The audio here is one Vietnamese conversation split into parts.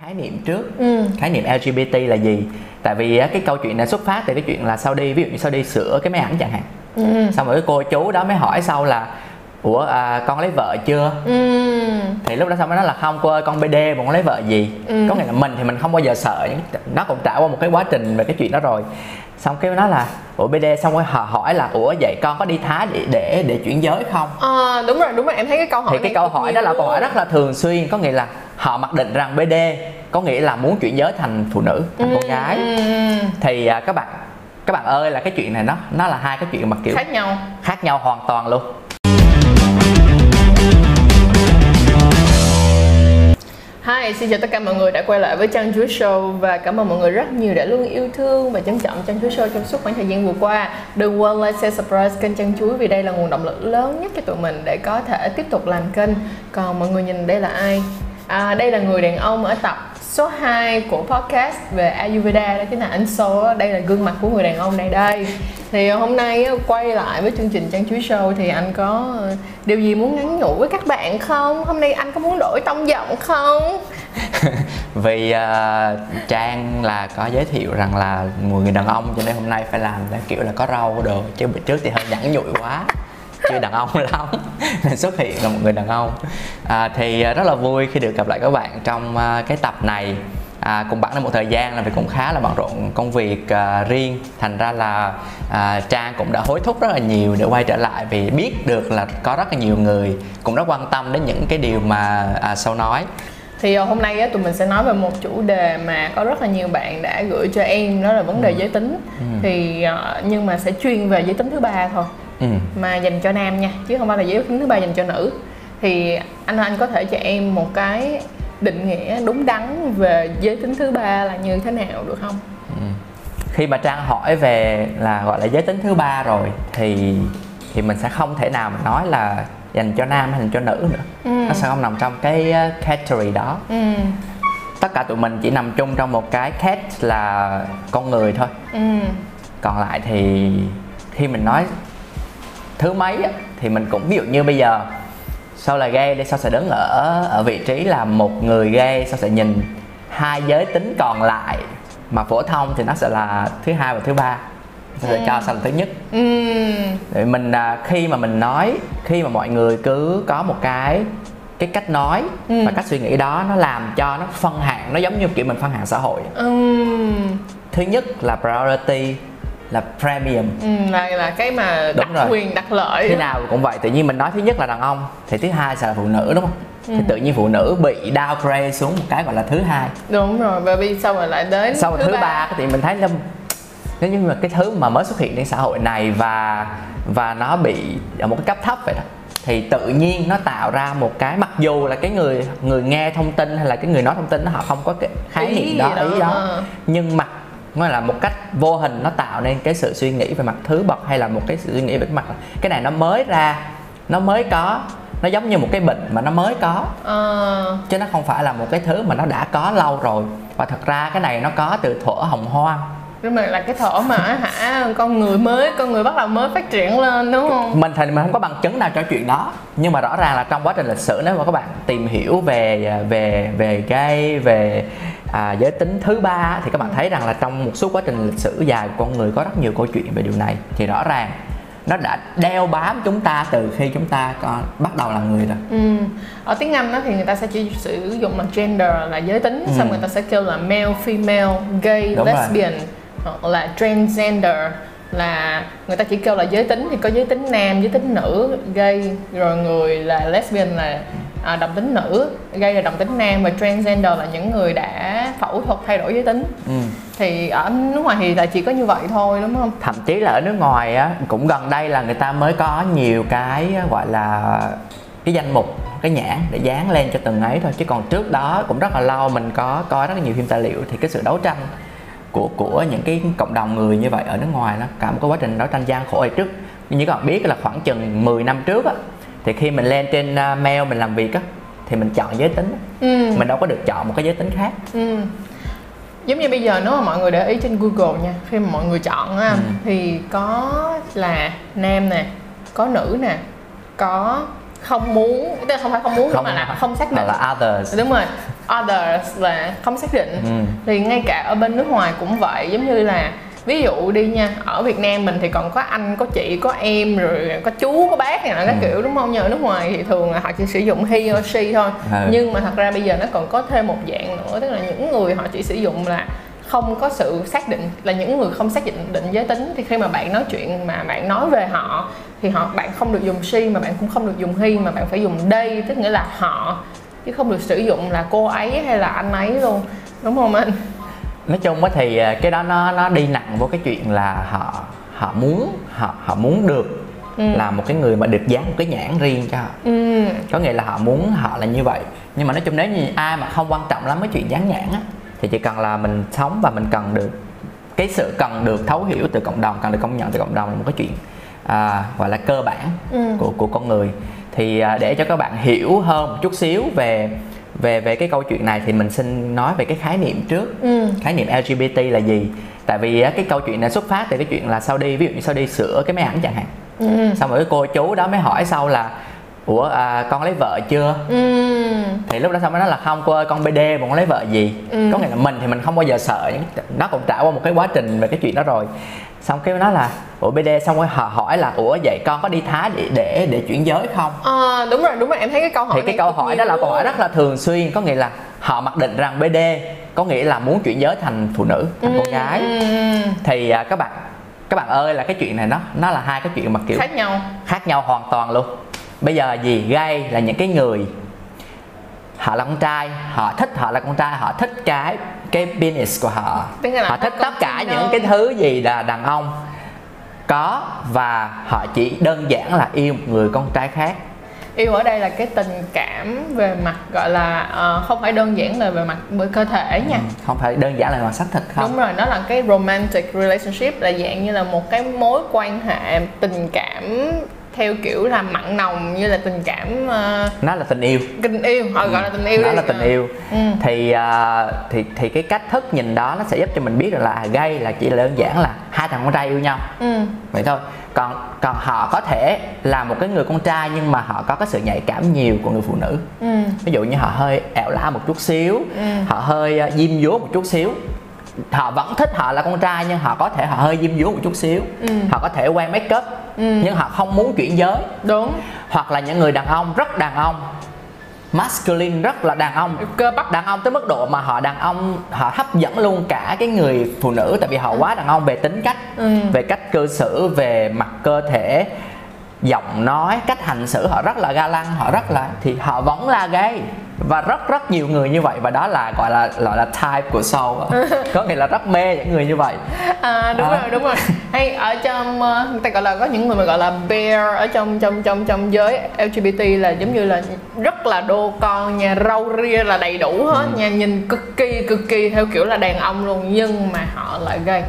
khái niệm trước. Ừ. khái niệm LGBT là gì? Tại vì cái câu chuyện này xuất phát từ cái chuyện là Saudi ví dụ như Saudi sửa cái máy ảnh chẳng hạn. Ừ. xong rồi cái cô chú đó mới hỏi sau là ủa à, con lấy vợ chưa? Ừ. thì lúc đó xong mới nói là không cô ơi con BD mà con lấy vợ gì? Ừ. có nghĩa là mình thì mình không bao giờ sợ nó cũng trải qua một cái quá trình về cái chuyện đó rồi. Xong cái nó là ủa BD xong rồi họ hỏi là ủa vậy con có đi Thái để để để chuyển giới không? À, đúng rồi đúng rồi em thấy cái câu hỏi thì cái câu hỏi đó là câu hỏi rất là thường xuyên. Có nghĩa là họ mặc định rằng BD có nghĩa là muốn chuyển giới thành phụ nữ thành con gái Ừ. thì à, các bạn các bạn ơi là cái chuyện này nó nó là hai cái chuyện mà kiểu khác nhau khác nhau hoàn toàn luôn Hi, xin chào tất cả mọi người đã quay lại với Trăng Chúa Show và cảm ơn mọi người rất nhiều đã luôn yêu thương và trân trọng Trăng Chúa Show trong suốt khoảng thời gian vừa qua. Đừng quên like, share, subscribe kênh Trăng Chúa vì đây là nguồn động lực lớn nhất cho tụi mình để có thể tiếp tục làm kênh. Còn mọi người nhìn đây là ai? À, đây là người đàn ông ở tập số 2 của podcast về Ayurveda đó chính là anh Sô đây là gương mặt của người đàn ông này đây thì hôm nay quay lại với chương trình Trang Chuối Show thì anh có ờ, điều gì muốn nhắn nhủ với các bạn không? Hôm nay anh có muốn đổi tông giọng không? vì uh, Trang là có giới thiệu rằng là người đàn ông cho nên hôm nay phải làm là kiểu là có râu đồ chứ bữa trước thì hơi nhẵn nhụi quá chưa đàn ông lắm. Nên xuất hiện là một người đàn ông. À, thì à, rất là vui khi được gặp lại các bạn trong à, cái tập này. À, cùng bản là một thời gian là vì cũng khá là bận rộn công việc à, riêng. Thành ra là à, Trang cũng đã hối thúc rất là nhiều để quay trở lại vì biết được là có rất là nhiều người cũng rất quan tâm đến những cái điều mà à, sau nói. Thì ờ, hôm nay á, tụi mình sẽ nói về một chủ đề mà có rất là nhiều bạn đã gửi cho em đó là vấn đề giới tính. Thì ờ, nhưng mà sẽ chuyên về giới tính thứ ba thôi. Ừ. mà dành cho nam nha chứ không phải là giới tính thứ ba dành cho nữ. Thì anh anh có thể cho em một cái định nghĩa đúng đắn về giới tính thứ ba là như thế nào được không? Khi mà trang hỏi về là gọi là giới tính thứ ba rồi thì thì mình sẽ không thể nào mà nói là dành cho nam hay dành cho nữ nữa. Ừ. nó sẽ không nằm trong cái uh, category đó. Ừ. Tất cả tụi mình chỉ nằm chung trong một cái cat là con người thôi. Ừ. Còn lại thì khi mình nói thứ mấy á, thì mình cũng ví dụ như bây giờ sao là gay đi sao sẽ đứng ở ở vị trí là một người gay sao sẽ nhìn hai giới tính còn lại mà phổ thông thì nó sẽ là thứ hai và thứ ba. Sẽ cho sao là thứ nhất. Ừ Để mình à, khi mà mình nói khi mà mọi người cứ có một cái cái cách nói Ừ. và cách suy nghĩ đó nó làm cho nó phân hạng nó giống như kiểu mình phân hạng xã hội. Ừm, thứ nhất là priority là premium ừm, là là cái mà Đúng đặc rồi. quyền đặc lợi thế nào cũng vậy tự nhiên mình nói thứ nhất là đàn ông thì thứ hai sẽ là phụ nữ đúng không thì tự nhiên phụ nữ bị downgrade xuống một cái gọi là thứ hai đúng rồi và vì sao rồi lại đến sau rồi thứ ba thì mình thấy nó nếu như là cái thứ mà mới xuất hiện trên xã hội này và và nó bị ở một cái cấp thấp vậy đó thì tự nhiên nó tạo ra một cái mặc dù là cái người người nghe thông tin hay là cái người nói thông tin đó họ không có cái khái niệm đó gì ý đó. đó Ờ. nhưng mà nó là một cách vô hình nó tạo nên cái sự suy nghĩ về mặt thứ bậc hay là một cái sự suy nghĩ về cái mặt là cái này nó mới ra nó mới có nó giống như một cái bệnh mà nó mới có. Ờ, chứ nó không phải là một cái thứ mà nó đã có lâu rồi. Và thật ra cái này nó có từ thuở hồng hoang. Đúng rồi là cái thở mà hả con người mới con người bắt đầu mới phát triển lên đúng không? Mình thì mình không có bằng chứng nào cho chuyện đó. Nhưng mà rõ ràng là trong quá trình lịch sử nếu mà các bạn tìm hiểu về về về gay về à, giới tính thứ ba thì các bạn thấy rằng là trong một suốt quá trình lịch sử dài của con người có rất nhiều câu chuyện về điều này thì rõ ràng nó đã đeo bám chúng ta từ khi chúng ta còn bắt đầu là người rồi Ừ. Ở tiếng Anh đó thì người ta sẽ chỉ sử dụng là gender là giới tính, Ừ. xong người ta sẽ kêu là male, female, gay, Đúng rồi. lesbian hoặc là transgender là người ta chỉ kêu là giới tính thì có giới tính nam, giới tính nữ, gay rồi người là lesbian là à, đồng tính nữ, gay là đồng tính nam và transgender là những người đã phẫu thuật thay đổi giới tính. ừ. Thì ở nước ngoài thì là chỉ có như vậy thôi đúng không? thậm chí là ở nước ngoài á cũng gần đây là người ta mới có nhiều cái gọi là cái danh mục cái nhãn để dán lên cho từng ấy thôi chứ còn trước đó cũng rất là lâu mình có coi rất là nhiều phim tài liệu thì cái sự đấu tranh của của những cái cộng đồng người như vậy ở nước ngoài nó cả một cái quá trình đấu tranh gian khổ hồi trước như các bạn biết là khoảng chừng 10 năm trước á thì khi mình lên trên uh, mail mình làm việc á thì mình chọn giới tính Ừ. mình đâu có được chọn một cái giới tính khác Ừ. Giống như bây giờ nếu mà mọi người để ý trên Google nha Khi mà mọi người chọn á Ừ. Thì có là nam nè Có nữ nè Có không muốn Tức là không phải không muốn không mà là không xác định là others Đúng rồi others là không xác định Ừ. thì ngay cả ở bên nước ngoài cũng vậy giống như là ví dụ đi nha ở Việt Nam mình thì còn có anh có chị có em rồi có chú có bác này là các kiểu đúng không? Nhưng ở nước ngoài thì thường là họ chỉ sử dụng he or she thôi. Ừ. nhưng mà thật ra bây giờ nó còn có thêm một dạng nữa tức là những người họ chỉ sử dụng là không có sự xác định là những người không xác định định giới tính. Thì khi mà bạn nói chuyện mà bạn nói về họ thì họ bạn không được dùng she mà bạn cũng không được dùng he mà bạn phải dùng they tức nghĩa là họ chứ không được sử dụng là cô ấy hay là anh ấy luôn. Đúng không anh nói chung á thì à, cái đó nó nó đi nặng vô cái chuyện là họ họ muốn họ họ muốn được là một cái người mà được dán một cái nhãn riêng cho họ. Ừ. Có nghĩa là họ muốn họ là như vậy. Nhưng mà nói chung nếu như ai mà không quan trọng lắm cái chuyện dán nhãn á thì chỉ cần là mình sống và mình cần được cái sự cần được thấu hiểu từ cộng đồng cần được công nhận từ cộng đồng là một cái chuyện à, gọi là cơ bản Ừ. của của con người. Thì à, để cho các bạn hiểu hơn một chút xíu về về về cái câu chuyện này thì mình xin nói về cái khái niệm trước. Ừ. Khái niệm LGBT là gì? Tại vì cái câu chuyện này xuất phát từ cái chuyện là sau đi ví dụ như sau đi sửa cái máy ảnh chẳng hạn. Ừ. Xong rồi cái cô chú đó mới hỏi sau là ủa à, con lấy vợ chưa? Ừ thì lúc đó xong mới nói là không cô ơi con BD mà con lấy vợ gì? Ừ. có nghĩa là mình thì mình không bao giờ sợ nó cũng trải qua một cái quá trình về cái chuyện đó rồi. Xong cái nó là ủa BD xong rồi họ hỏi là ủa vậy con có đi Thái để để để chuyển giới không? À, đúng rồi đúng rồi em thấy cái câu hỏi thì cái câu hỏi đó là câu hỏi rất là thường xuyên có nghĩa là họ mặc định rằng BD có nghĩa là muốn chuyển giới thành phụ nữ thành con gái. Ừ, ừ, thì à, các bạn các bạn ơi là cái chuyện này nó nó là hai cái chuyện mà ừ. kiểu khác nhau. khác nhau hoàn toàn luôn. Bây giờ gì gay là những cái người họ là con trai họ thích họ là con trai họ thích cái cái penis của họ. Họ thích tất cả những cái thứ gì là đàn ông có và họ chỉ đơn giản là yêu một người con trai khác. Yêu ở đây là cái tình cảm về mặt gọi là ờ, không phải đơn giản là về mặt bởi cơ thể nha. Không phải đơn giản là mặt xác thịt không? Đúng rồi nó là cái romantic relationship là dạng như là một cái mối quan hệ tình cảm theo kiểu là mặn nồng như là tình cảm ờ, nó là tình yêu. tình yêu họ gọi là tình yêu nó đi. là tình Ờ. yêu. Ừ. thì à, thì thì cái cách thức nhìn đó nó sẽ giúp cho mình biết được là à, gay là chỉ là đơn giản là hai thằng con trai yêu nhau. Ừ. Vậy thôi. Còn còn họ có thể là một cái người con trai nhưng mà họ có cái sự nhạy cảm nhiều của người phụ nữ. Ừ. Ví dụ như họ hơi ẻo lả một chút xíu họ hơi uh, diêm dúa một chút xíu. Họ vẫn thích họ là con trai nhưng họ có thể họ hơi diêm dúa một chút xíu. Họ có thể quen make up nhưng họ không muốn chuyển giới. Đúng. Hoặc là những người đàn ông rất đàn ông. Masculine rất là đàn ông. Cơ bắp. Đàn ông tới mức độ mà họ đàn ông họ hấp dẫn luôn cả cái người phụ nữ. Tại vì họ quá đàn ông về tính cách Ừ. về cách cư xử về mặt cơ thể giọng nói cách hành xử. Họ rất là ga lăng họ rất là thì họ vẫn là gay và rất rất nhiều người như vậy và đó là gọi là gọi là type của show á. có nghĩa là rất mê những người như vậy à, đúng À. rồi đúng rồi hay ở trong ờ, người ta gọi là có những người mà gọi là bear ở trong trong trong trong giới LGBT là giống như là rất là đô con nhà râu ria là đầy đủ hết Ừ. nha nhìn cực kỳ cực kỳ theo kiểu là đàn ông luôn nhưng mà họ lại gay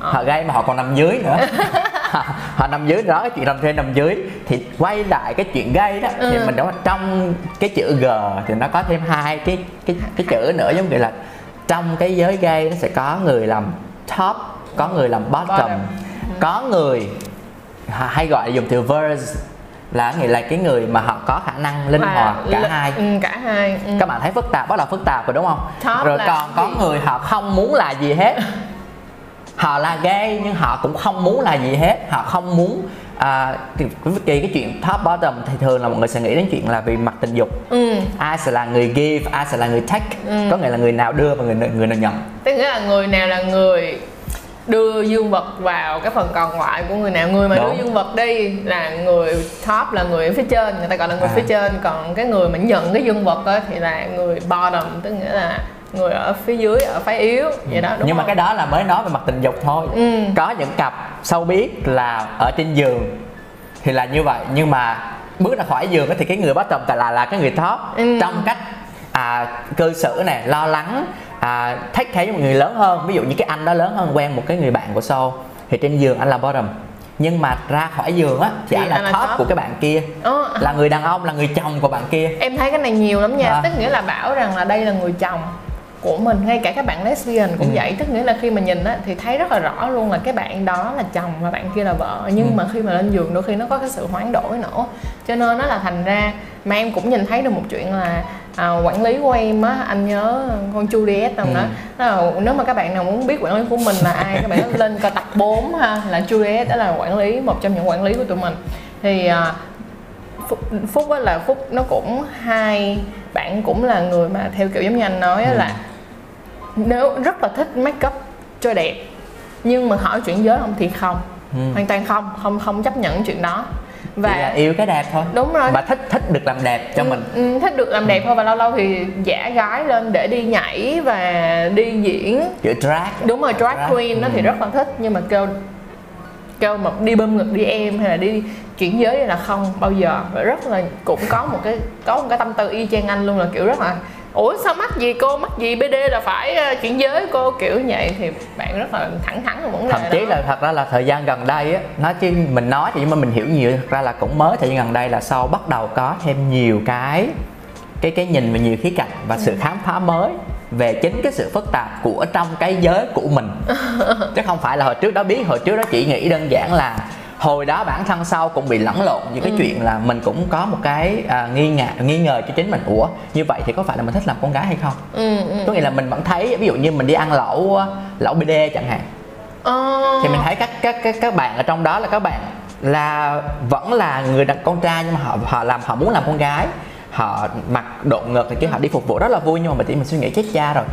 Ờ. họ gay mà họ còn nằm dưới nữa họ nằm dưới đó cái chuyện nằm trên nằm dưới thì quay lại cái chuyện gay đó thì Ừ. mình nói là trong cái chữ g thì nó có thêm hai cái cái cái chữ nữa giống như là trong cái giới gay nó sẽ có người làm top có người làm bottom, Bottom. có người hay gọi là dùng từ verse là nghĩa là cái người mà họ có khả năng linh Và hoạt cả li- hai ừ, cả hai ừ. các bạn thấy phức tạp bắt đầu phức tạp rồi đúng không Top rồi còn có gì? người họ không muốn là gì hết họ là gay nhưng họ cũng không muốn là gì hết. Họ không muốn à, thì cái, cái chuyện top bottom thì thường là mọi người sẽ nghĩ đến chuyện là vì mặt tình dục. Ừ. ai sẽ là người give ai sẽ là người take? Có nghĩa là người nào đưa và người người nào nhận? Tức nghĩa là người nào là người đưa dương vật vào cái phần còn lại của người nào? Người mà Đúng. đưa dương vật đi là người top là người phía trên người ta gọi là người À. phía trên. Còn cái người mà nhận cái dương vật á thì là người bottom tức nghĩa là người ở phía dưới ở phái yếu vậy đó đúng nhưng mà không? cái đó là mới nói về mặt tình dục thôi Ừ. có những cặp sâu biết là ở trên giường thì là như vậy nhưng mà bước ra khỏi giường thì cái người bottom tại là là cái người top Ừ. trong cách à, cư xử này lo lắng à, care với một người lớn hơn ví dụ như cái anh đó lớn hơn quen một cái người bạn của show thì trên giường anh là bottom nhưng mà ra khỏi giường á thì, Thì anh là anh là top top. của cái bạn kia Ờ, là người đàn ông là người chồng của bạn kia em thấy cái này nhiều lắm nha À. tức nghĩa là bảo rằng là đây là người chồng của mình ngay cả các bạn lesbian cũng Ừ. vậy tức nghĩa là khi mà nhìn á thì thấy rất là rõ luôn là cái bạn đó là chồng và bạn kia là vợ nhưng Ừ. mà khi mà lên giường đôi khi nó có cái sự hoán đổi nữa cho nên nó là thành ra mà em cũng nhìn thấy được một chuyện là à, quản lý của em á anh nhớ con Juliet đâu Ừ. nữa là nếu mà các bạn nào muốn biết quản lý của mình là ai các bạn lên coi tập 4 ha là Juliet đó là quản lý một trong những quản lý của tụi mình thì à, phúc phúc á là phúc nó cũng hai bạn cũng là người mà theo kiểu giống như anh nói á Ừ. là nếu rất là thích make up cho đẹp nhưng mà hỏi chuyện giới không thì không. Ừ. hoàn toàn không không không chấp nhận chuyện đó. Chỉ là và yêu cái đẹp thôi. Đúng rồi. Và thích thích được làm đẹp cho mình. Ừ, thích được làm đẹp thôi và lâu lâu thì giả gái lên để đi nhảy và đi diễn. Kiểu drag. Đúng rồi drag Drag, queen nó thì ừ. rất là thích nhưng mà kêu kêu mà đi bơm ngực đi em hay là đi chuyển giới thì là không bao giờ. Và rất là cũng có một cái có một cái tâm tư y chang anh luôn là kiểu rất là ủa sao mắc gì cô? Mắc gì? Bd là phải ờ, chuyển giới cô? Kiểu vậy thì bạn rất là thẳng thắn vấn đề thậm chí đó. là thật ra là thời gian gần đây á nói chứ mình nói thì nhưng mà mình hiểu nhiều thật ra là cũng mới thời gian gần đây là sau bắt đầu có thêm nhiều cái cái cái nhìn về nhiều khía cạnh và sự khám phá mới về chính cái sự phức tạp của trong cái giới của mình. Chứ không phải là hồi trước đó biết hồi trước đó chỉ nghĩ đơn giản là hồi đó bản thân sau cũng bị lẫn lộn những cái chuyện là mình cũng có một cái à, nghi ngờ nghi ngờ cho chính mình ủa như vậy thì có phải là mình thích làm con gái hay không? Ừ, ừ. có nghĩa là mình vẫn thấy ví dụ như mình đi ăn lẩu lẩu bd chẳng hạn. Ờ, thì mình thấy các các các các bạn ở trong đó là các bạn là vẫn là người đàn con trai nhưng mà họ họ làm họ muốn làm con gái. Họ mặc độ ngực thì kia họ đi phục vụ rất là vui nhưng mà mình chỉ mình suy nghĩ chết cha rồi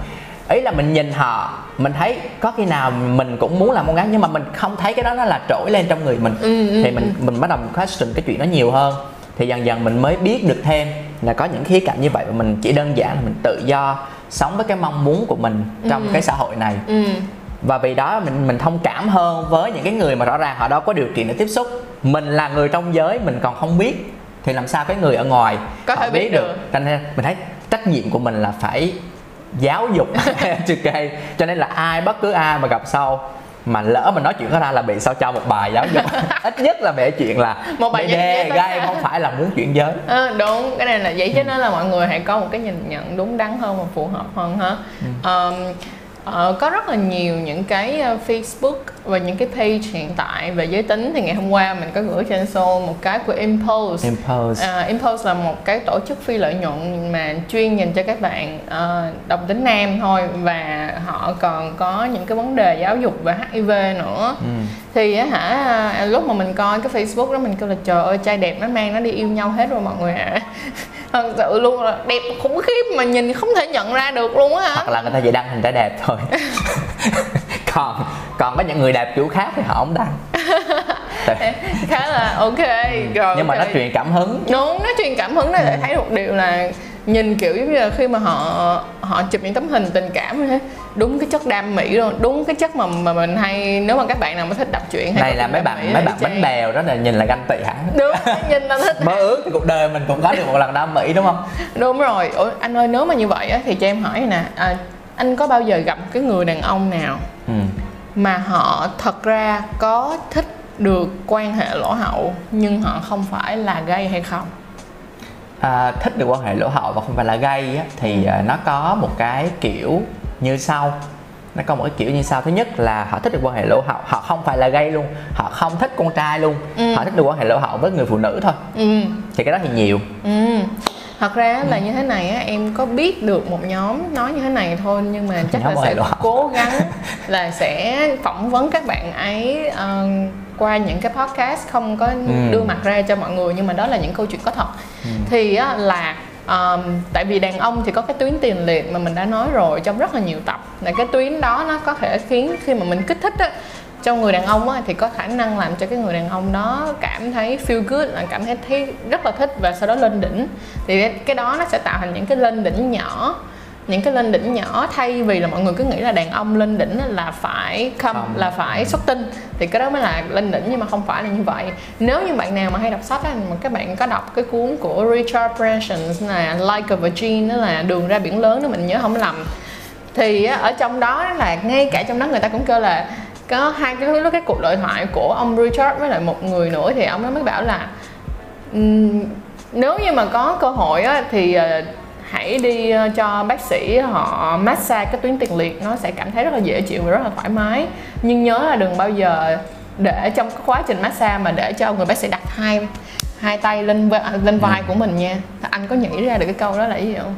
ý là mình nhìn họ mình thấy có khi nào mình cũng muốn làm con gái nhưng mà mình không thấy cái đó nó là trỗi lên trong người mình. Ừ, ừ, thì mình mình bắt đầu mình question cái chuyện đó nhiều hơn. Thì dần dần mình mới biết được thêm là có những khía cạnh như vậy và mình chỉ đơn giản là mình tự do sống với cái mong muốn của mình trong cái xã hội này. Ừ. và vì đó mình mình thông cảm hơn với những cái người mà rõ ràng họ đâu có điều kiện để tiếp xúc. Mình là người trong giới mình còn không biết thì làm sao cái người ở ngoài Có họ thể biết được. cho nên mình thấy trách nhiệm của mình là phải giáo dục. Cây cho nên là ai bất cứ ai mà gặp sau mà lỡ mình nói chuyện đó ra là bị sao cho một bài giáo dục. Ít nhất là về chuyện là Một bài dục gay không phải là muốn chuyển giới. Ờ, đúng cái này là vậy cho nên là mọi người hãy có một cái nhìn nhận đúng đắn hơn và phù hợp hơn ha Ờm, ờ, có rất là nhiều những cái ờ, Facebook và những cái page hiện tại về giới tính. Thì ngày hôm qua mình có gửi trên show một cái của Impulse. Impulse. À, Impulse là một cái tổ chức phi lợi nhuận mà chuyên dành cho các bạn ờ, đồng tính nam thôi. Và họ còn có những cái vấn đề giáo dục về HIV nữa. Ừ. thì á hả à, lúc mà mình coi cái Facebook đó mình kêu là trời ơi trai đẹp nó mang nó đi yêu nhau hết rồi mọi người ạ thật sự luôn là đẹp khủng khiếp mà nhìn không thể nhận ra được luôn á hoặc là người ta chỉ đăng hình trai đẹp thôi. Còn còn có những người đẹp kiểu khác thì họ không đăng. Khá là ok rồi nhưng mà ok. nó truyền cảm hứng. Đúng nó truyền cảm hứng để Ừ. thấy một điều là nhìn kiểu giống như là khi mà họ họ chụp những tấm hình tình cảm như thế đúng cái chất đam mỹ luôn đúng cái chất mà mà mình hay nếu mà các bạn nào mà thích đọc truyện hay này là mấy bạn mỹ mấy bạn bánh bèo đó là nhìn là ganh tị hẳn đúng nhìn là thích. Mơ ước thì cuộc đời mình cũng có được một lần đam mỹ đúng không? Đúng rồi. Ủa, anh ơi nếu mà như vậy á, thì cho em hỏi nè à, anh có bao giờ gặp cái người đàn ông nào ừ. mà họ thật ra có thích được quan hệ lỗ hậu nhưng họ không phải là gay hay không à, thích được quan hệ lỗ hậu và không phải là gay á, thì à, nó có một cái kiểu như sau. Nó có một cái kiểu như sau. Thứ nhất là họ thích được quan hệ lỗ hậu. Họ không phải là gay luôn. Họ không thích con trai luôn. Ừ. họ thích được quan hệ lỗ hậu với người phụ nữ thôi. Ừ. Thì cái đó thì nhiều. Ừ. Thật ra là như thế này á, em có biết được một nhóm nói như thế này thôi nhưng mà chắc Nhóm là sẽ cố gắng là sẽ phỏng vấn các bạn ấy ờ, qua những cái podcast không có Ừ. đưa mặt ra cho mọi người nhưng mà đó là những câu chuyện có thật. Thì á, là ờm, tại vì đàn ông thì có cái tuyến tiền liệt mà mình đã nói rồi trong rất là nhiều tập là cái tuyến đó nó có thể khiến khi mà mình kích thích á trong người đàn ông á, thì có khả năng làm cho cái người đàn ông đó cảm thấy feel good là cảm thấy thấy rất là thích và sau đó lên đỉnh thì cái đó nó sẽ tạo thành những cái lên đỉnh nhỏ những cái lên đỉnh nhỏ thay vì là mọi người cứ nghĩ là đàn ông lên đỉnh là phải không Không. là phải xuất tinh thì cái đó mới là lên đỉnh nhưng mà không phải là như vậy nếu như bạn nào mà hay đọc sách á mà các bạn có đọc cái cuốn của Richard Branson là Like a Virgin đó là đường ra biển lớn nếu mình nhớ không lầm thì ở trong đó là ngay cả trong đó người ta cũng kêu là có hai cái lúc cái cuộc đối thoại của ông Richard với lại một người nữa thì ông ấy mới bảo là "Ừm, nếu như mà có cơ hội á, thì ờ, hãy đi ờ, cho bác sĩ họ massage cái tuyến tiền liệt, nó sẽ cảm thấy rất là dễ chịu và rất là thoải mái. Nhưng nhớ là đừng bao giờ để trong cái quá trình massage mà để cho người bác sĩ đặt hai hai tay lên à, lên vai của mình nha. Anh có nghĩ ra được cái câu đó là gì không?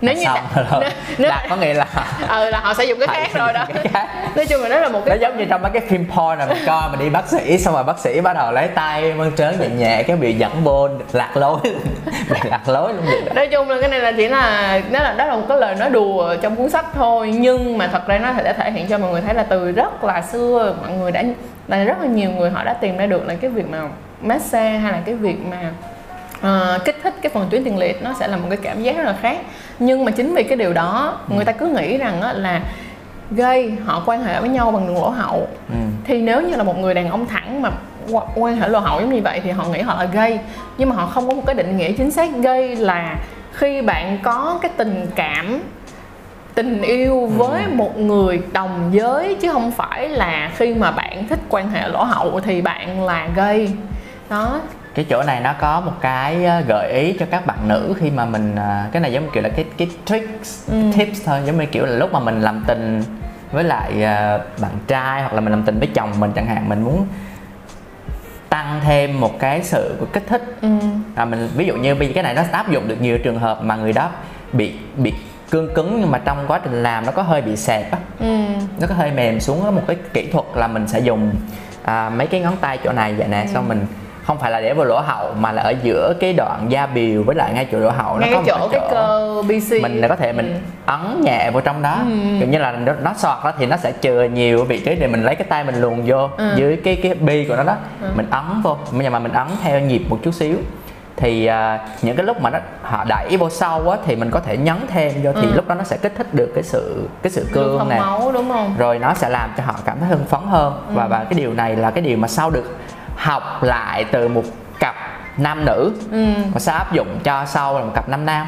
Nếu như xong đã- rồi. nếu, đạt có nghĩa là ừ là họ sẽ dùng cái khác rồi đó. cái khác. nói chung là đó là một nó cái giống như trong mấy cái phim porn là mình coi mình đi bác sĩ xong rồi bác sĩ bắt đầu lấy tay mơn trớn nhẹ nhẹ cái bị dẫn vô lạc lối. Bị lạc lối luôn. Vậy nói chung là cái này là chỉ là đó là đó là một cái lời nói đùa trong cuốn sách thôi. Nhưng mà thật ra nó sẽ thể hiện cho mọi người thấy là từ rất là xưa mọi người đã là rất là nhiều người họ đã tìm ra được là cái việc mà massage hay là cái việc mà ờ, kích thích cái phần tuyến tiền liệt nó sẽ là một cái cảm giác rất là khác. Nhưng mà chính vì cái điều đó người ta cứ nghĩ rằng á, là gay họ quan hệ với nhau bằng đường lỗ hậu. Ừ. thì nếu như là một người đàn ông thẳng mà qua- quan hệ lộ hậu giống như vậy thì họ nghĩ họ là gay. Nhưng mà họ không có một cái định nghĩa chính xác gay là khi bạn có cái tình cảm tình yêu với một người đồng giới chứ không phải là khi mà bạn thích quan hệ lỗ hậu thì bạn là gay. Đó cái chỗ này nó có một cái ờ, gợi ý cho các bạn nữ khi mà mình ờ, cái này giống kiểu là cái cái tricks Ừ. tips thôi giống như kiểu là lúc mà mình làm tình với lại ờ, bạn trai hoặc là mình làm tình với chồng mình chẳng hạn mình muốn tăng thêm một cái sự của kích thích ừ. à, mình ví dụ như bây giờ cái này nó áp dụng được nhiều trường hợp mà người đó bị bị cương cứng nhưng mà trong quá trình làm nó có hơi bị xẹp á Ừ. nó có hơi mềm xuống có một cái kỹ thuật là mình sẽ dùng à, mấy cái ngón tay chỗ này vậy nè Ừ. xong mình không phải là để vào lỗ hậu mà là ở giữa cái đoạn da biều với lại ngay chỗ lỗ hậu ngay nó cái có một chỗ cái cơ BC mình có thể mình ấn nhẹ vào trong đó Ừ. kiểu như là nó, nó sọt đó thì nó sẽ chừa nhiều vị trí để mình lấy cái tay mình luồn vô Ừ. dưới cái cái bi của nó đó Ừ. mình ấn vô nhưng mà mình ấn theo nhịp một chút xíu thì à, những cái lúc mà nó họ đẩy vô sâu á thì mình có thể nhấn thêm vô thì Ừ. lúc đó nó sẽ kích thích được cái sự cái sự cương nè máu đúng không rồi nó sẽ làm cho họ cảm thấy hưng phấn hơn Ừ. và và cái điều này là cái điều mà sau được học lại từ một cặp nam nữ ừ. và sẽ áp dụng cho sau là một cặp nam nam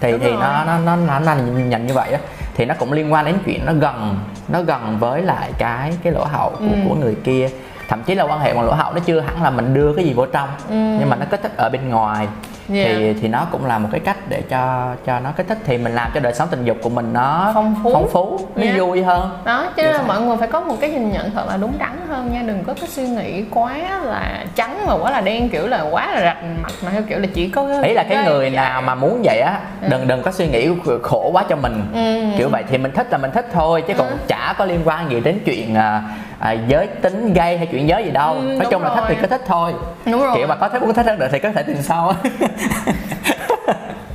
thì Đúng thì rồi. nó nó nó nó là nhận như vậy đó thì nó cũng liên quan đến chuyện nó gần nó gần với lại cái cái lỗ hậu của, Ừ. của người kia thậm chí là quan hệ bằng lỗ hậu nó chưa hẳn là mình đưa cái gì vô trong Ừ. nhưng mà nó kích thích ở bên ngoài Yeah. thì thì nó cũng là một cái cách để cho cho nó kích thích thì mình làm cho đời sống tình dục của mình nó Phong phú. phong phú nó Yeah. vui hơn đó cho Kiểu nên là mọi người phải có một cái nhìn nhận thật là đúng đắn hơn nha đừng có cái suy nghĩ quá là trắng mà quá là đen kiểu là quá là rạch mặt mà theo kiểu là chỉ có ý là cái người nào mà muốn vậy á đừng đừng có suy nghĩ khổ quá cho mình Ừ. kiểu vậy thì mình thích là mình thích thôi chứ còn Ừ. chả có liên quan gì đến chuyện à, à, giới tính gay hay chuyện giới gì đâu. Ừ, nói chung là thích thì rồi. cứ thích thôi. Đúng rồi. Kiểu mà có thích muốn thích hơn được thì có thể tìm sau.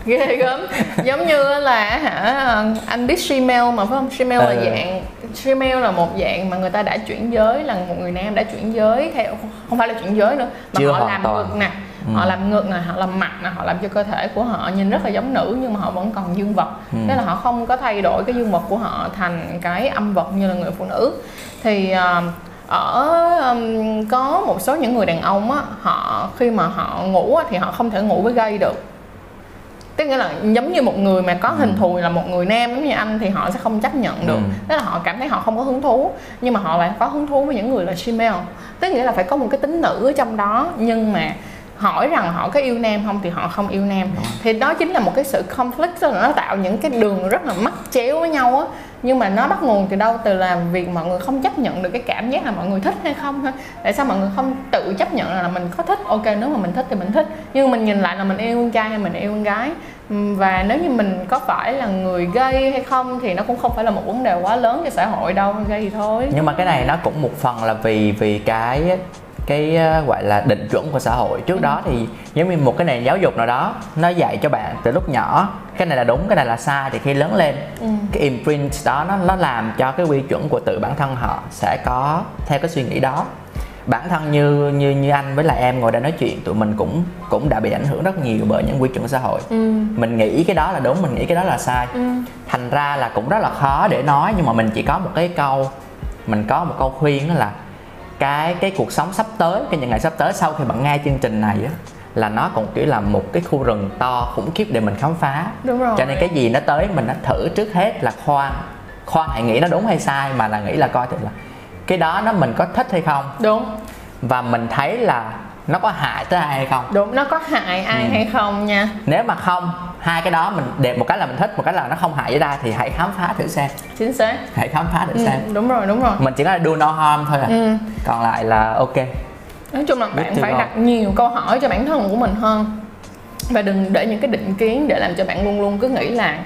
Ghê gớm. Giống như là hả anh biết shemale mà phải không? Là Ừ. dạng shemale là một dạng mà người ta đã chuyển giới là một người nam đã chuyển giới theo không phải là chuyển giới nữa mà Chưa họ làm toàn. ngực nè họ làm ngực nè họ làm mặt nè họ làm cho cơ thể của họ nhìn rất là giống nữ nhưng mà họ vẫn còn dương vật. Ừ. thế là họ không có thay đổi cái dương vật của họ thành cái âm vật như là người phụ nữ. Thì ờ, ở ừm, có một số những người đàn ông á họ khi mà họ ngủ á, thì họ không thể ngủ với gay được. Tức nghĩa là giống như một người mà có hình thù là một người nam giống như anh thì họ sẽ không chấp nhận được. Ừ. tức là họ cảm thấy họ không có hứng thú nhưng mà họ lại có hứng thú với những người là female tức nghĩa là phải có một cái tính nữ ở trong đó nhưng mà hỏi rằng họ có yêu nam không thì họ không yêu nam. Thì đó chính là một cái sự conflict là nó tạo những cái đường rất là mắc chéo với nhau á. Nhưng mà nó bắt nguồn từ đâu? Từ là việc mọi người không chấp nhận được cái cảm giác là mọi người thích hay không thôi. Tại sao mọi người không tự chấp nhận là mình có thích? Ok nếu mà mình thích thì mình thích. Nhưng mình nhìn lại là mình yêu con trai hay mình yêu con gái. Và nếu như mình có phải là người gay hay không thì nó cũng không phải là một vấn đề quá lớn cho xã hội đâu gay thì thôi. Nhưng mà cái này nó cũng một phần là vì vì cái cái ờ, gọi là định chuẩn của xã hội trước đó thì giống như một cái nền giáo dục nào đó nó dạy cho bạn từ lúc nhỏ cái này là đúng cái này là sai thì khi lớn lên Ừ. cái imprint đó nó nó làm cho cái quy chuẩn của tự bản thân họ sẽ có theo cái suy nghĩ đó bản thân như như như anh với lại em ngồi đây nói chuyện tụi mình cũng cũng đã bị ảnh hưởng rất nhiều bởi những quy chuẩn xã hội ừ. mình nghĩ cái đó là đúng mình nghĩ cái đó là sai Ừ. thành ra là cũng rất là khó để nói nhưng mà mình chỉ có một cái câu mình có một câu khuyên đó là cái cái cuộc sống sắp tới cái những ngày sắp tới sau khi bạn nghe chương trình này á là nó cũng kiểu là một cái khu rừng to khủng khiếp để mình khám phá. Đúng rồi. Cho nên cái gì nó tới mình nó thử trước hết là khoan. Khoan hãy nghĩ nó đúng hay sai mà là nghĩ là coi thử là cái đó nó mình có thích hay không. Đúng. Và mình thấy là nó có hại tới ai hay không? Đúng nó có hại ai Ừ. hay không nha? Nếu mà không hai cái đó mình đẹp một cái là mình thích một cái là nó không hại với ai thì hãy khám phá thử xem. Chính xác. Hãy khám phá thử ừ. xem. đúng rồi đúng rồi. Mình chỉ có là do no harm thôi à. Ừ. còn lại là ok. Nói chung là bạn phải đặt nhiều câu hỏi cho bản thân của mình hơn. Và đừng để những cái định kiến để làm cho bạn luôn luôn cứ nghĩ là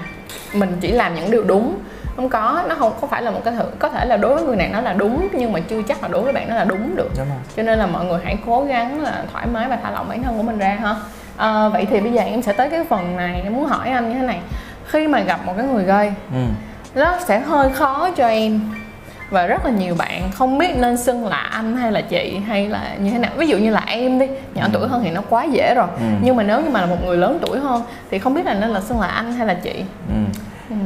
mình chỉ làm những điều đúng không có nó không có phải là một cái thử có thể là đối với người này nó là đúng nhưng mà chưa chắc là đối với bạn nó là đúng được đúng cho nên là mọi người hãy cố gắng là thoải mái và thả lỏng bản thân của mình ra ha à, vậy thì bây giờ em sẽ tới cái phần này em muốn hỏi anh như thế này khi mà gặp một cái người gây ừ. nó sẽ hơi khó cho em và rất là nhiều bạn không biết nên xưng là anh hay là chị hay là như thế nào ví dụ như là em đi nhỏ ừ. tuổi hơn thì nó quá dễ rồi ừ. nhưng mà nếu như mà là một người lớn tuổi hơn thì không biết là nên là xưng là anh hay là chị ừ. Ừ.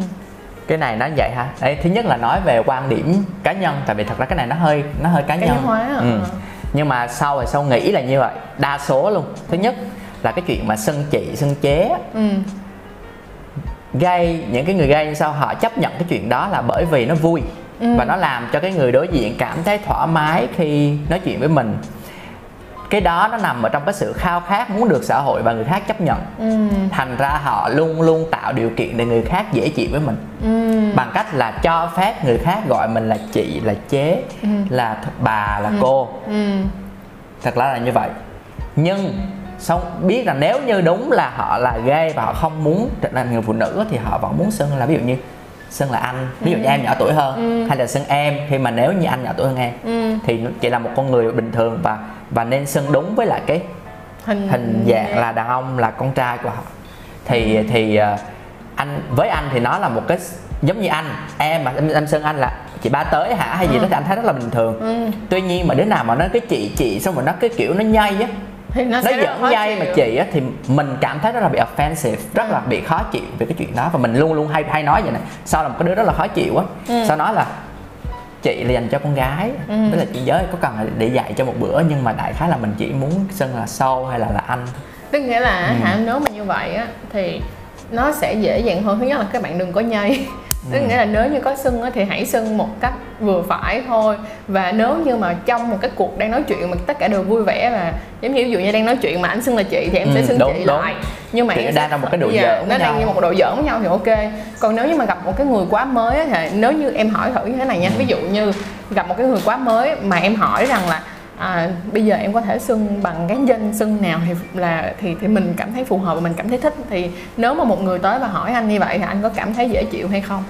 cái này nó vậy ha đây thứ nhất là nói về quan điểm cá nhân tại vì thật ra cái này nó hơi nó hơi cá, cá nhân. hóa à. ừ. nhưng mà sau rồi sau nghĩ là như vậy đa số luôn. Thứ nhất là cái chuyện mà xưng chị xưng chế ừ. Gây những cái người gây sao họ chấp nhận cái chuyện đó là bởi vì nó vui. Ừ. và nó làm cho cái người đối diện cảm thấy thoải mái khi nói chuyện với mình cái đó nó nằm ở trong cái sự khao khát muốn được xã hội và người khác chấp nhận ừ. thành ra họ luôn luôn tạo điều kiện để người khác dễ chịu với mình ừ. bằng cách là cho phép người khác gọi mình là chị là chế ừ. là bà là ừ. cô ừ. thật ra là như vậy nhưng xong biết là nếu như đúng là họ là gay và họ không muốn trở thành người phụ nữ thì họ vẫn muốn xưng là ví dụ như xưng là anh ví dụ như ừ. em nhỏ tuổi hơn ừ. hay là xưng em khi mà nếu như anh nhỏ tuổi hơn em ừ. thì chỉ là một con người bình thường và và nên xưng đúng với lại cái hình, hình dạng là đàn ông là con trai của họ thì thì uh, anh với anh thì nó là một cái giống như anh em mà em, em xưng anh là chị ba tới hả hay gì ừ. đó thì anh thấy rất là bình thường ừ. tuy nhiên mà đứa nào mà nó cái chị chị xong rồi nó cái kiểu nó nhây á thì nó, nó dẫn dây mà chị á thì mình cảm thấy rất là bị offensive rất ừ. là bị khó chịu về cái chuyện đó và mình luôn luôn hay hay nói vậy này sao là một cái đứa rất là khó chịu á ừ. sao nói là chị là dành cho con gái ừ. tức là chị giới có cần để dạy cho một bữa nhưng mà đại khái là mình chỉ muốn xưng là sâu hay là là anh tức nghĩa là ừ. hả nếu mà như vậy á thì nó sẽ dễ dàng hơn thứ nhất là các bạn đừng có nhây tức nghĩa là nếu như có sưng thì hãy sưng một cách vừa phải thôi. Và nếu như mà trong một cái cuộc đang nói chuyện mà tất cả đều vui vẻ và giống như ví dụ như đang nói chuyện mà anh xưng là chị thì em ừ, sẽ xưng đúng, chị đúng. lại. Nhưng mà em đang trong một cái độ giỡn nó đang như một độ giỡn với nhau thì ok. Còn nếu như mà gặp một cái người quá mới thì nếu như em hỏi thử như thế này nha. Ừ. ví dụ như gặp một cái người quá mới mà em hỏi rằng là à, bây giờ em có thể xưng bằng cái danh xưng nào thì là thì thì mình cảm thấy phù hợp và mình cảm thấy thích thì nếu mà một người tới và hỏi anh như vậy thì anh có cảm thấy dễ chịu hay không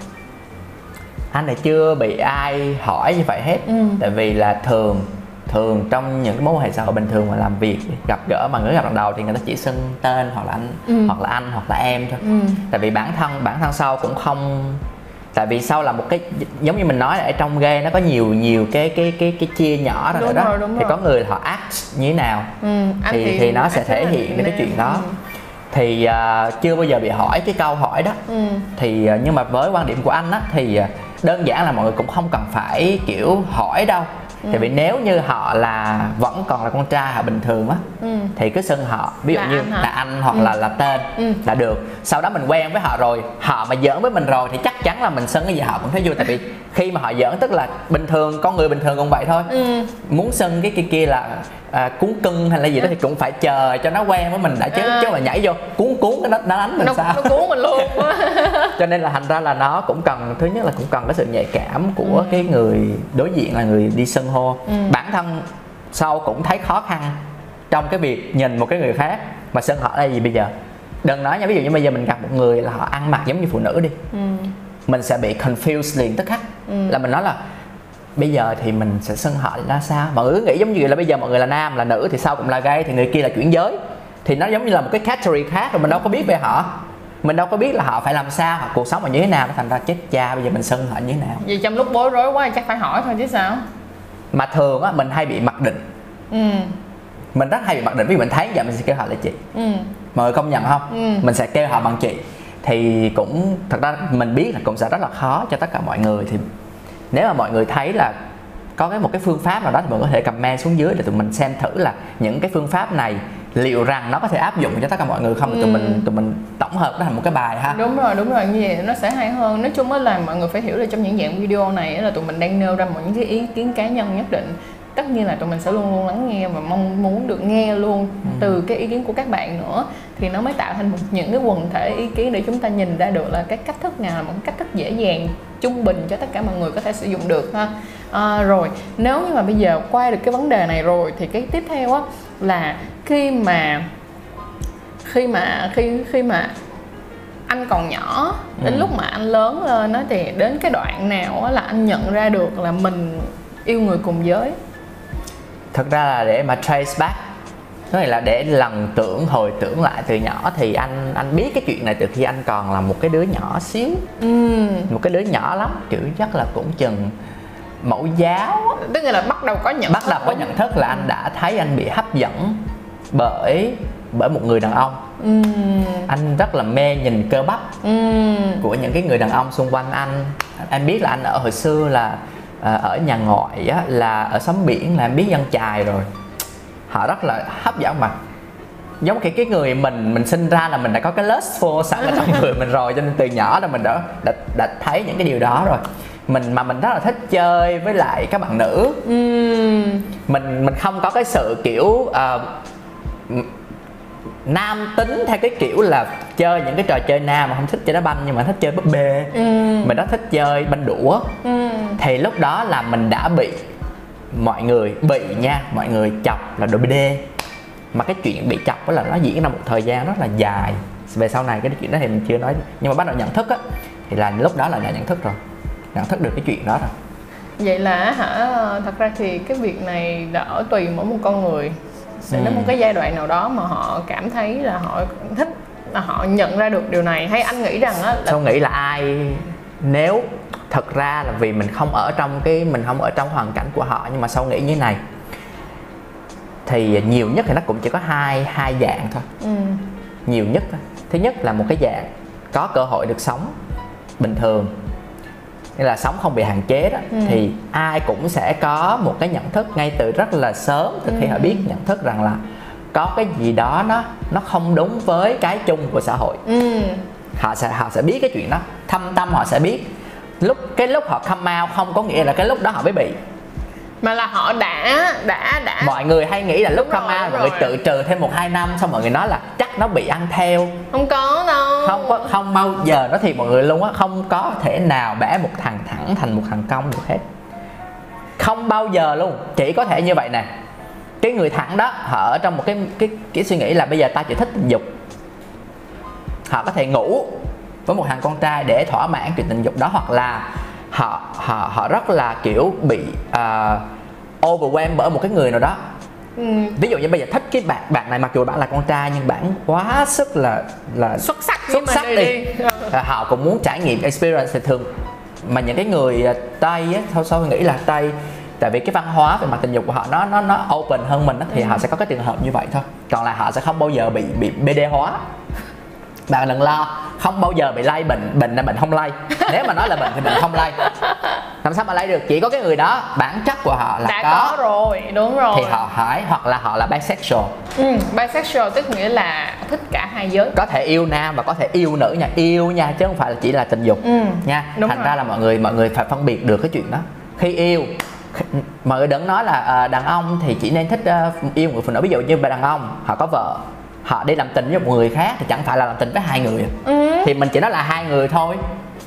anh này chưa bị ai hỏi như vậy hết ừ. tại vì là thường thường trong những cái mối quan hệ xã hội bình thường mà làm việc gặp gỡ mà người gặp lần đầu thì người ta chỉ xưng tên hoặc là anh ừ. hoặc là anh hoặc là em thôi ừ. tại vì bản thân bản thân sau cũng không tại vì sau là một cái giống như mình nói là ở trong game nó có nhiều nhiều cái cái cái cái chia nhỏ rồi, đó rồi, thì rồi. có người họ act như thế nào ừ, thì, thì thì nó sẽ thể hiện được cái chuyện đó ừ. thì uh, chưa bao giờ bị hỏi cái câu hỏi đó ừ. thì uh, nhưng mà với quan điểm của anh á thì uh, đơn giản là mọi người cũng không cần phải kiểu hỏi đâu ừ. tại vì nếu như họ là vẫn còn là con trai họ bình thường á ừ. thì cứ xưng họ ví dụ là như anh là anh hoặc ừ. là là tên ừ. là được sau đó mình quen với họ rồi họ mà giỡn với mình rồi thì chắc chắn là mình xưng cái gì họ cũng thấy vui tại vì khi mà họ giỡn tức là bình thường con người bình thường cũng vậy thôi ừ. muốn xưng cái kia kia là à, cuốn cưng hay là gì đó thì cũng phải chờ cho nó quen với mình đã chứ à. chứ mà nhảy vô cuốn cuốn cái nó, nó đánh mình nó, sao nó cuốn mình luôn cho nên là thành ra là nó cũng cần thứ nhất là cũng cần cái sự nhạy cảm của ừ. cái người đối diện là người đi sân hô ừ. bản thân sau cũng thấy khó khăn trong cái việc nhìn một cái người khác mà sân họ là gì bây giờ đừng nói nha ví dụ như bây giờ mình gặp một người là họ ăn mặc giống như phụ nữ đi ừ. mình sẽ bị confused liền tức khắc ừ. là mình nói là bây giờ thì mình sẽ xưng họ là sao mọi người nghĩ giống như là bây giờ mọi người là nam là nữ thì sau cũng là gay thì người kia là chuyển giới. Thì nó giống như là một cái category khác rồi mình đâu có biết về họ. Mình đâu có biết là họ phải làm sao hoặc cuộc sống là như thế nào thành ra chết cha bây giờ mình xưng họ như thế nào. Vì trong lúc bối rối quá chắc phải hỏi thôi chứ sao? Mà thường á mình hay bị mặc định. Ừ. mình rất hay bị mặc định. Dụ mình thấy vậy mình sẽ kêu họ là chị. Ừ. mọi người công nhận không? Ừ. mình sẽ kêu họ bằng chị. Thì cũng thật ra mình biết là cũng sẽ rất là khó cho tất cả mọi người. Thì nếu mà mọi người thấy là có cái một cái phương pháp nào đó thì mọi người có thể comment xuống dưới để tụi mình xem thử là những cái phương pháp này liệu rằng nó có thể áp dụng cho tất cả mọi người không? Ừ. tụi mình tụi mình tổng hợp nó thành một cái bài ha. Đúng rồi đúng rồi như vậy nó sẽ hay hơn. Nói chung là mọi người phải hiểu là trong những dạng video này là tụi mình đang nêu ra một những cái ý kiến cá nhân nhất định tất nhiên là tụi mình sẽ luôn luôn lắng nghe và mong muốn được nghe luôn ừ. từ cái ý kiến của các bạn nữa thì nó mới tạo thành một những cái quần thể ý kiến để chúng ta nhìn ra được là cái cách thức nào là một cách thức dễ dàng trung bình cho tất cả mọi người có thể sử dụng được ha à, rồi nếu như mà bây giờ qua được cái vấn đề này rồi thì cái tiếp theo á là khi mà khi mà khi khi mà anh còn nhỏ đến Ừ. lúc mà anh lớn lên á thì đến cái đoạn nào á là anh nhận ra được là mình yêu người cùng giới thực ra là để mà trace back có nghĩa là để lần tưởng hồi tưởng lại từ nhỏ thì anh anh biết cái chuyện này từ khi anh còn là một cái đứa nhỏ xíu. Ừm, một cái đứa nhỏ lắm kiểu chắc là cũng chừng mẫu giáo. Tức là bắt đầu có nhận bắt đầu có nhận thức là anh đã thấy anh bị hấp dẫn bởi bởi một người đàn ông. Ừm, anh rất là mê nhìn cơ bắp ừm, của những cái người đàn ông xung quanh anh. Em biết là anh ở hồi xưa là à, ở nhà ngoại á, là ở xóm biển là em biết dân chài rồi. Họ rất là hấp dẫn mà. Giống cái cái người mình mình sinh ra là mình đã có cái lustful sẵn ở trong người mình rồi cho nên từ nhỏ là mình đã, đã đã thấy những cái điều đó rồi. Mình mà mình rất là thích chơi với lại các bạn nữ. Mình mình không có cái sự kiểu m- nam tính theo cái kiểu là chơi những cái trò chơi nam mà không thích chơi đá banh nhưng mà thích chơi búp bê. Ừm, mình rất thích chơi banh đũa. Ừm. thì lúc đó là mình đã bị mọi người bị nha mọi người chọc là đồ BD mà cái chuyện bị chọc đó là nó diễn ra một thời gian rất là dài. Về sau này cái chuyện đó thì mình chưa nói. Nhưng mà bắt đầu nhận thức á thì là lúc đó là đã nhận thức rồi. Nhận thức được cái chuyện đó rồi. Vậy là hả? Thật ra thì cái việc này ở tùy mỗi một con người sẽ đến Ừ. một cái giai đoạn nào đó mà họ cảm thấy là họ thích là họ nhận ra được điều này hay anh nghĩ rằng á là Tôi nghĩ là ai nếu thật ra là vì mình không ở trong cái mình không ở trong hoàn cảnh của họ nhưng mà sau nghĩ như này thì nhiều nhất thì nó cũng chỉ có hai hai dạng thôi ừ, nhiều nhất thôi. thứ nhất là một cái dạng có cơ hội được sống bình thường nghĩa là sống không bị hạn chế đó Ừ. thì ai cũng sẽ có một cái nhận thức ngay từ rất là sớm từ khi Ừ. họ biết nhận thức rằng là có cái gì đó nó nó không đúng với cái chung của xã hội ừ, họ sẽ họ sẽ biết cái chuyện đó thâm tâm họ sẽ biết lúc cái lúc họ come out không có nghĩa là cái lúc đó họ mới bị mà là họ đã đã đã. Mọi người hay nghĩ là lúc Đúng rồi, đúng mọi người tự trừ thêm một hai năm xong mọi người nói là chắc nó bị ăn theo. Không có đâu. Không có không bao giờ nói thiệt mọi người luôn á không có thể nào bẻ một thằng thẳng thành một thằng cong được hết. Không bao giờ luôn chỉ có thể như vậy nè. Cái người thẳng đó họ ở trong một cái cái cái suy nghĩ là bây giờ ta chỉ thích tình dục. Họ có thể ngủ với một thằng con trai để thỏa mãn chuyện tình dục đó hoặc là họ họ họ rất là kiểu bị uh, overwhelmed bởi một cái người nào đó. Ừ, ví dụ như bây giờ thích cái bạn bạn này mặc dù bạn là con trai nhưng bạn quá sức là là xuất sắc xuất sắc đi, đi. Ừ. Là họ cũng muốn trải nghiệm experience thì thường mà những cái người à, tây á sau sau nghĩ là tây tại vì cái văn hóa về mặt tình dục của họ nó nó nó open hơn mình á, thì họ sẽ có cái trường hợp như vậy thôi. Còn là họ sẽ không bao giờ bị bị bd hóa bạn đừng lo không bao giờ bị lây bệnh bệnh là bệnh không lây nếu mà nói là bệnh thì bệnh không lây làm sao mà lây được? Chỉ có cái người đó bản chất của họ là đã có. rồi đúng rồi. Thì họ hỏi hoặc là họ là bisexual. Ừ, bisexual tức nghĩa là thích cả hai giới. Có thể yêu nam và có thể yêu nữ nha. Yêu nha chứ không phải là chỉ là tình dục ừ, nha. Đúng thành rồi. ra là mọi người mọi người phải phân biệt được cái chuyện đó. Khi yêu mọi người đừng nói là ờ, đàn ông thì chỉ nên thích ờ, yêu người phụ nữ. Ví dụ như đàn ông họ có vợ họ đi làm tình với một người khác thì chẳng phải là làm tình với hai người. Ừ. thì mình chỉ nói là hai người thôi.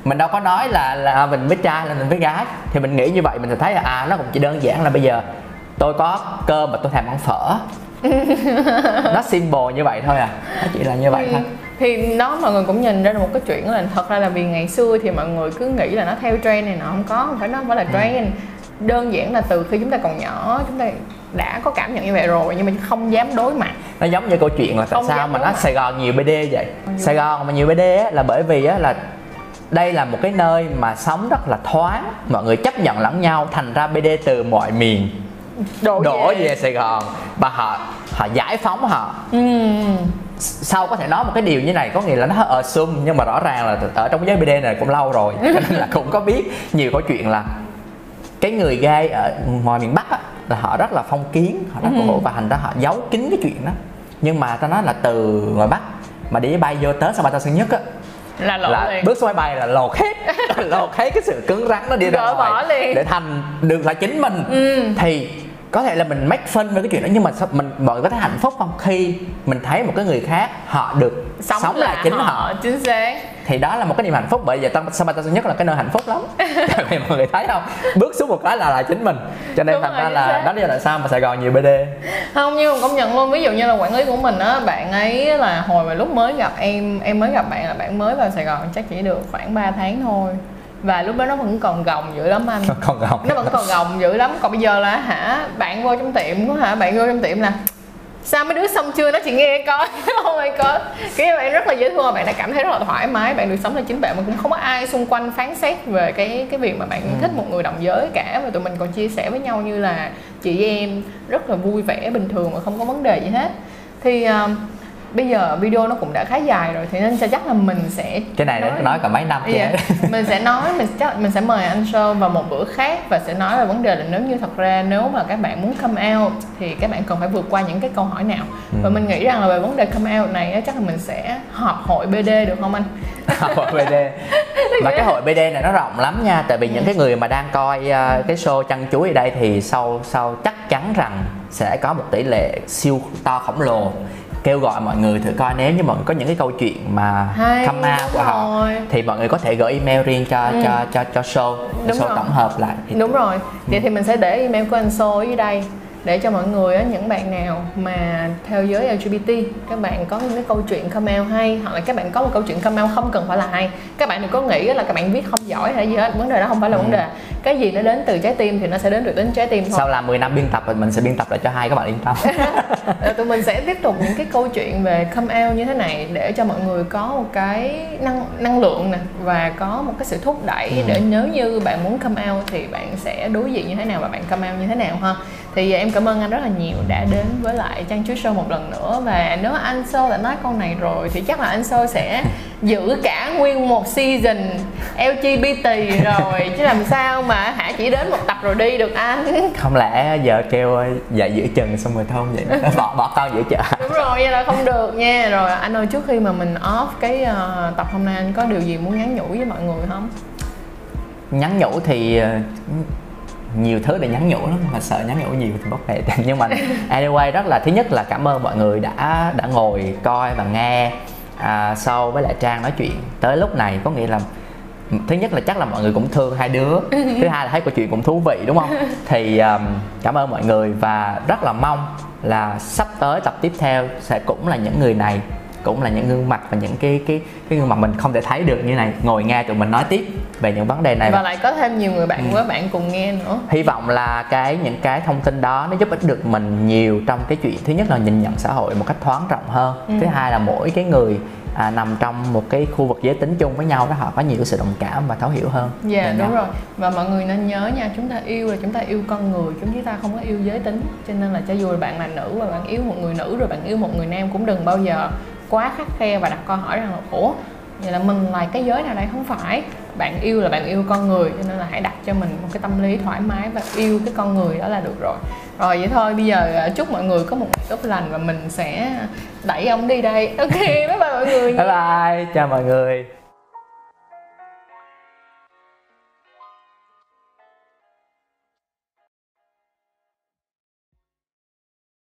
Mình đâu có nói là là mình với trai là mình với gái. Thì mình nghĩ như vậy mình sẽ thấy là à nó cũng chỉ đơn giản là bây giờ tôi có cơm mà tôi thèm ăn phở. Nó simple như vậy thôi à. Nó chỉ là như vậy Ừ. thôi thì đó mọi người cũng nhìn ra được một cái chuyện là thật ra là vì ngày xưa thì mọi người cứ nghĩ là nó theo trend này nọ không có không phải nó không phải là trend. Đơn giản là từ khi chúng ta còn nhỏ chúng ta đã có cảm nhận như vậy rồi nhưng mà không dám đối mặt. Nó giống như câu chuyện là tại Không sao mà nó. Sài Gòn nhiều BD vậy? Sài Gòn mà nhiều BD á, là bởi vì á, là đây là một cái nơi mà sống rất là thoáng mọi người chấp nhận lẫn nhau thành ra BD từ mọi miền đổ, đổ về. Sài Gòn và họ họ giải phóng họ. Ừ. sau có thể nói một cái điều như này? Có nghĩa là nó ở sum nhưng mà rõ ràng là ở trong giới BD này cũng lâu rồi cho nên là cũng có biết nhiều câu chuyện là cái người gay ở ngoài miền Bắc á, là họ rất là phong kiến họ rất cổ hủ và thành ra họ giấu kín cái chuyện đó. Nhưng mà ta nói là từ ngoài Bắc mà đi bay vô tới sân bay Tân Sơn Nhất á là lộ là liền. bước xuống máy bay là lột hết lột hết cái sự cứng rắn nó đi ra Gỡ ngoài để thành được là chính mình. Ừ. thì có thể là mình make fun với cái chuyện đó nhưng mà sao mình mọi người có thấy hạnh phúc không? Khi mình thấy một cái người khác họ được sống, sống là, là chính họ. họ. chính xác. Thì đó là một cái niềm hạnh phúc bởi vì tâm Sapa Tân nhất là cái nơi hạnh phúc lắm. Tại vì mọi người thấy không? Bước xuống một cái là là chính mình. Cho nên thành ra là đó là tại sao mà Sài Gòn nhiều BD không nhưng mà công nhận luôn ví dụ như là quản lý của mình á bạn ấy là hồi mà lúc mới gặp em em mới gặp bạn là bạn mới vào Sài Gòn chắc chỉ được khoảng 3 tháng thôi và lúc đó nó vẫn còn gồng dữ lắm anh. Còn gồng. Nó vẫn còn gồng dữ lắm. Còn bây giờ là hả bạn vô trong tiệm có hả? Bạn vô trong tiệm là sao mấy đứa xong chưa? Nó chỉ nghe coi. Oh my god. Cái bạn rất là dễ thương. Bạn đã cảm thấy rất là thoải mái. Bạn được sống là chính bạn mà cũng không có ai xung quanh phán xét về cái cái việc mà bạn ừ. thích một người đồng giới cả. Và tụi mình còn chia sẻ với nhau như là chị em rất là vui vẻ bình thường mà không có vấn đề gì hết. Thì uh, bây giờ video nó cũng đã khá dài rồi thì nên chắc là mình sẽ cái này nói, nói cả mấy năm chứ yeah. mình sẽ nói mình chắc mình sẽ mời anh show vào một bữa khác và sẽ nói về vấn đề là nếu như thật ra nếu mà các bạn muốn come out thì các bạn cần phải vượt qua những cái câu hỏi nào. Ừ. và mình nghĩ rằng là về vấn đề come out này chắc là mình sẽ họp hội BD được không anh? Họp hội BD mà cái hội BD này nó rộng lắm nha tại vì những cái người mà đang coi uh, cái show chăn chuối ở đây thì sau sau chắc chắn rằng sẽ có một tỷ lệ siêu to khổng lồ kêu gọi mọi người thử coi nếu như mọi người có những cái câu chuyện mà Hay, come out của họ thì mọi người có thể gửi email riêng cho ừ. cho cho cho show đúng show rồi. tổng hợp lại thì đúng rồi vậy ừ. thì mình sẽ để email của anh show ở dưới đây để cho mọi người những bạn nào mà theo giới LGBT các bạn có những cái câu chuyện come out hay hoặc là các bạn có một câu chuyện come out không cần phải là hay các bạn đừng có nghĩ là các bạn viết không giỏi hay gì hết vấn đề đó không phải là vấn ừ. đề cái gì nó đến từ trái tim thì nó sẽ đến được đến trái tim thôi sau là 10 năm biên tập mình sẽ biên tập lại cho hai các bạn yên tâm tụi mình sẽ tiếp tục những cái câu chuyện về come out như thế này để cho mọi người có một cái năng năng lượng nè và có một cái sự thúc đẩy ừ. để nếu như bạn muốn come out thì bạn sẽ đối diện như thế nào và bạn come out như thế nào ha thì em cảm ơn anh rất là nhiều đã đến với lại trang chuối show một lần nữa. Và nếu anh sơ đã nói câu này rồi thì chắc là anh sơ sẽ giữ cả nguyên một season LGBT rồi. Chứ làm sao mà hả chỉ đến một tập rồi đi được anh? Không lẽ giờ kêu dạy giữ chừng xong rồi không vậy? Bỏ bỏ con giữ chợ đúng rồi vậy là không được nha. Rồi anh ơi trước khi mà mình off cái uh, tập hôm nay anh có điều gì muốn nhắn nhủ với mọi người không? Nhắn nhủ thì uh, nhiều thứ để nhắn nhủ lắm mà sợ nhắn nhủ nhiều thì bốc mẹ nhưng mà anyway rất là thứ nhất là cảm ơn mọi người đã đã ngồi coi và nghe. À, sau với lại trang nói chuyện tới lúc này có nghĩa là thứ nhất là chắc là mọi người cũng thương hai đứa. Thứ hai là thấy câu chuyện cũng thú vị đúng không? Thì um, cảm ơn mọi người và rất là mong là sắp tới tập tiếp theo sẽ cũng là những người này cũng là những gương mặt và những cái cái cái gương mặt mình không thể thấy được như này. Ngồi nghe tụi mình nói tiếp về những vấn đề này. Và lại có thêm nhiều người bạn ừ. với bạn cùng nghe nữa. Hy vọng là cái những cái thông tin đó nó giúp ích được mình nhiều trong cái chuyện thứ nhất là nhìn nhận xã hội một cách thoáng rộng hơn. Ừ. thứ hai là mỗi cái người à, nằm trong một cái khu vực giới tính chung với nhau đó họ có nhiều sự đồng cảm và thấu hiểu hơn. Dạ yeah, đúng rồi. Và mọi người nên nhớ nha chúng ta yêu là chúng ta yêu con người chúng ta không có yêu giới tính. Cho nên là cho dù bạn là nữ và bạn yêu một người nữ rồi bạn yêu một người nam cũng đừng bao giờ quá khắc khe và đặt câu hỏi rằng là, ủa, vậy là mình là cái giới nào đây? Không phải. Bạn yêu là bạn yêu con người, cho nên là hãy đặt cho mình một cái tâm lý thoải mái và yêu cái con người đó là được rồi. Rồi, vậy thôi, bây giờ à, chúc mọi người có một ngày tốt lành và mình sẽ đẩy ông đi đây. Ok, bye bye mọi người. Bye bye, chào mọi người.